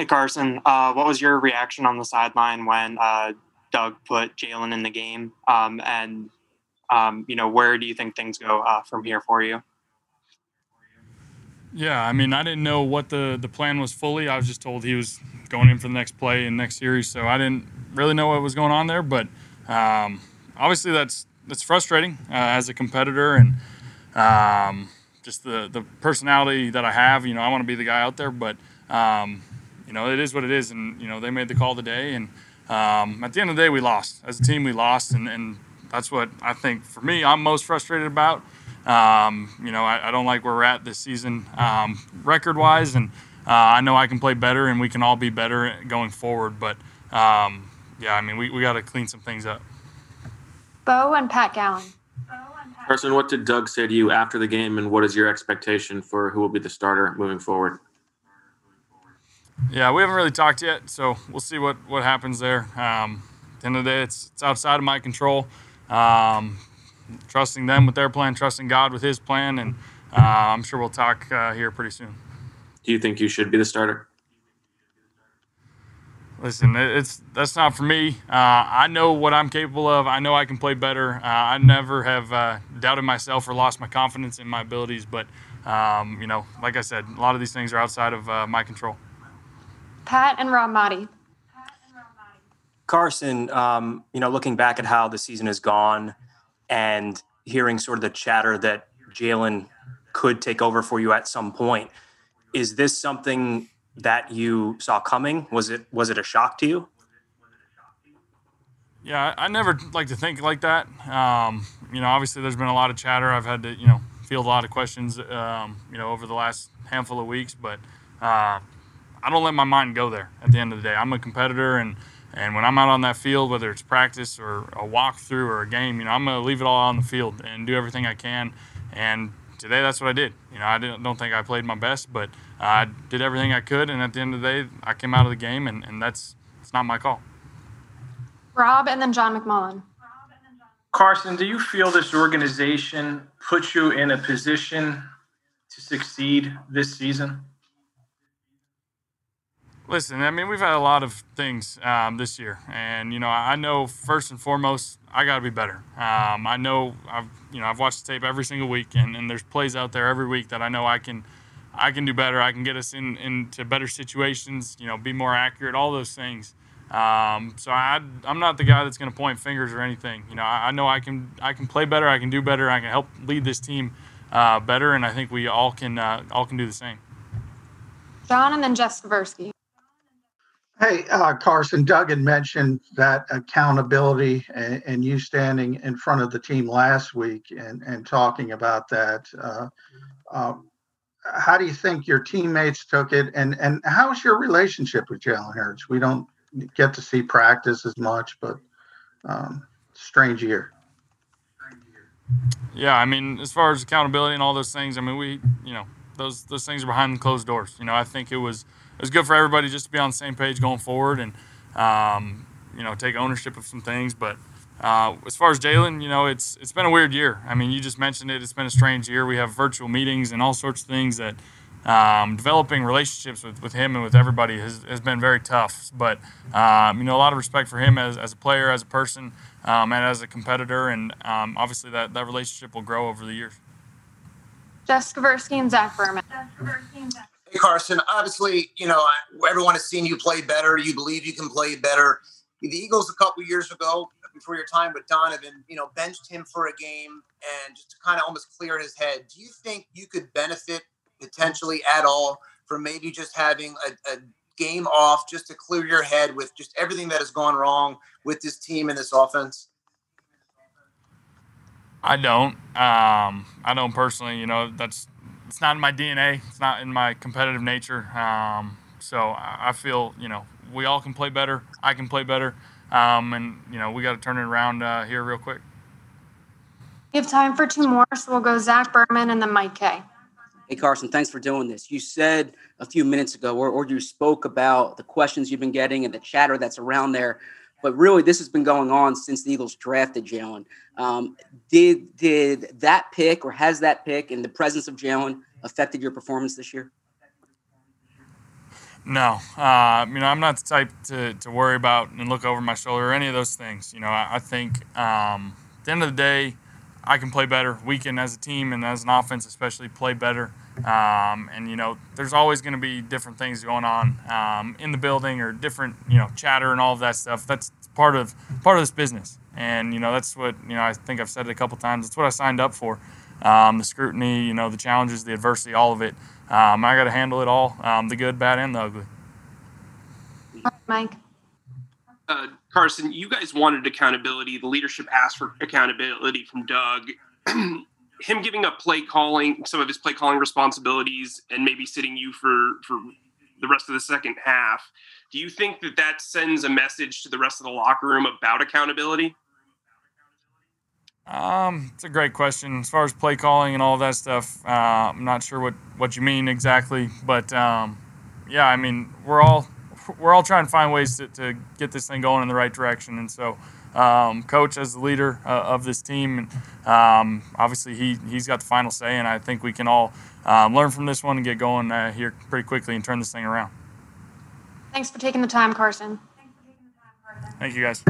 Hey Carson, uh, what was your reaction on the sideline when uh, Doug put Jalen in the game? Um, and um, you know, where do you think things go uh, from here for you? Yeah, I mean, I didn't know what the the plan was fully. I was just told he was going in for the next play and next series, so I didn't really know what was going on there. But um, obviously, that's that's frustrating uh, as a competitor and um, just the the personality that I have. You know, I want to be the guy out there, but um, you know, it is what it is, and you know, they made the call today, and um, at the end of the day, we lost as a team. We lost, and, and that's what I think for me, I'm most frustrated about. Um, you know, I, I, don't like where we're at this season um, record wise, and uh, I know I can play better, and we can all be better going forward. But um, yeah, I mean, we, we got to clean some things up. Bo and Pat Gallen. Carson, what did Doug say to you after the game, and what is your expectation for who will be the starter moving forward? Yeah, we haven't really talked yet, so we'll see what, what happens there. Um, at the end of the day, it's, it's outside of my control. Um, trusting them with their plan, trusting God with His plan, and uh, I'm sure we'll talk uh, here pretty soon. Do you think you should be the starter? Listen, it's that's not for me. Uh, I know what I'm capable of. I know I can play better. Uh, I never have uh, doubted myself or lost my confidence in my abilities. But um, you know, like I said, a lot of these things are outside of uh, my control. Pat and Rob Maaddi. Carson, um, you know, looking back at how the season has gone, and hearing sort of the chatter that Jalen could take over for you at some point, is this something that you saw coming? Was it was it a shock to you? Yeah, I, never like to think like that. Um, you know, obviously there's been a lot of chatter. I've had to you know field a lot of questions um, you know over the last handful of weeks, but uh, I don't let my mind go there. At the end of the day, I'm a competitor and. And when I'm out on that field, whether it's practice or a walkthrough or a game, you know, I'm going to leave it all on the field and do everything I can. And today, that's what I did. You know, I don't think I played my best, but I did everything I could, and at the end of the day, I came out of the game, and, and that's it's not my call. Rob and then John McMullen. Carson, do you feel this organization puts you in a position to succeed this season? Listen, I mean, we've had a lot of things um, this year, and you know, I know first and foremost, I got to be better. Um, I know I've, you know, I've watched the tape every single week, and, and there's plays out there every week that I know I can I can do better. I can get us in into better situations. You know, be more accurate. All those things. Um, so I, I'm not the guy that's going to point fingers or anything. You know, I, I, know I can I can play better. I can do better. I can help lead this team uh, better, and I think we all can uh, all can do the same. John and then Jeff Skversky. Hey, uh, Carson, Doug had mentioned that accountability and, and, you standing in front of the team last week and, and talking about that. Uh, um, how do you think your teammates took it, and and how's your relationship with Jalen Hurts? We don't get to see practice as much, but um, strange year. Yeah, I mean, as far as accountability and all those things, I mean, we, you know, those those things are behind closed doors. You know, I think it was it was good for everybody just to be on the same page going forward and, um, you know, take ownership of some things, but uh, as far as Jalen, you know, it's it's been a weird year. I mean, you just mentioned it. It's been a strange year. We have virtual meetings and all sorts of things that um, developing relationships with, with him and with everybody has, has been very tough. But, um, you know, a lot of respect for him as, as a player, as a person, um, and as a competitor. And um, obviously that, that relationship will grow over the years. Jeff Skversky and Zach Berman. Hey, Carson, obviously, you know, everyone has seen you play better. You believe you can play better. The Eagles a couple years ago before your time with Donovan, you know, benched him for a game and just to kind of almost clear his head. Do you think you could benefit potentially at all from maybe just having a, a game off just to clear your head with just everything that has gone wrong with this team and this offense? I don't. Um, I don't personally. You know, that's it's not in my DNA. It's not in my competitive nature. Um, so I feel you know we all can play better. I can play better. Um, and, you know, we got to turn it around uh, here real quick. We have time for two more, so we'll go Zach Berman and then Mike Kaye. Hey, Carson, thanks for doing this. You said a few minutes ago, or, or you spoke about the questions you've been getting and the chatter that's around there. But really, this has been going on since the Eagles drafted Jalen. Um, did did that pick, or has that pick, in the presence of Jalen, affected your performance this year? No, uh, you know I'm not the type to, to worry about and look over my shoulder or any of those things. You know, I, I think um, at the end of the day, I can play better. We can, as a team and as an offense, especially, play better. Um, and you know, there's always going to be different things going on um, in the building or different, you know, chatter and all of that stuff. That's part of part of this business. And you know, that's what you know. I think I've said it a couple times. It's what I signed up for. Um, the scrutiny, you know, the challenges, the adversity, all of it. Um, I got to handle it all, um, the good, bad, and the ugly. Mike. Uh, Carson, you guys wanted accountability. The leadership asked for accountability from Doug. Him giving up play calling, some of his play calling responsibilities, and maybe sitting you for for the rest of the second half. Do you think that that sends a message to the rest of the locker room about accountability? Um, it's a great question. As far as play calling and all that stuff, uh, I'm not sure what, what you mean exactly, but um, yeah, I mean we're all we're all trying to find ways to, to get this thing going in the right direction, and so um, coach as the leader uh, of this team, and um, obviously he he's got the final say, and I think we can all um, learn from this one and get going uh, here pretty quickly and turn this thing around. Thanks for taking the time, Carson. Thank you, guys.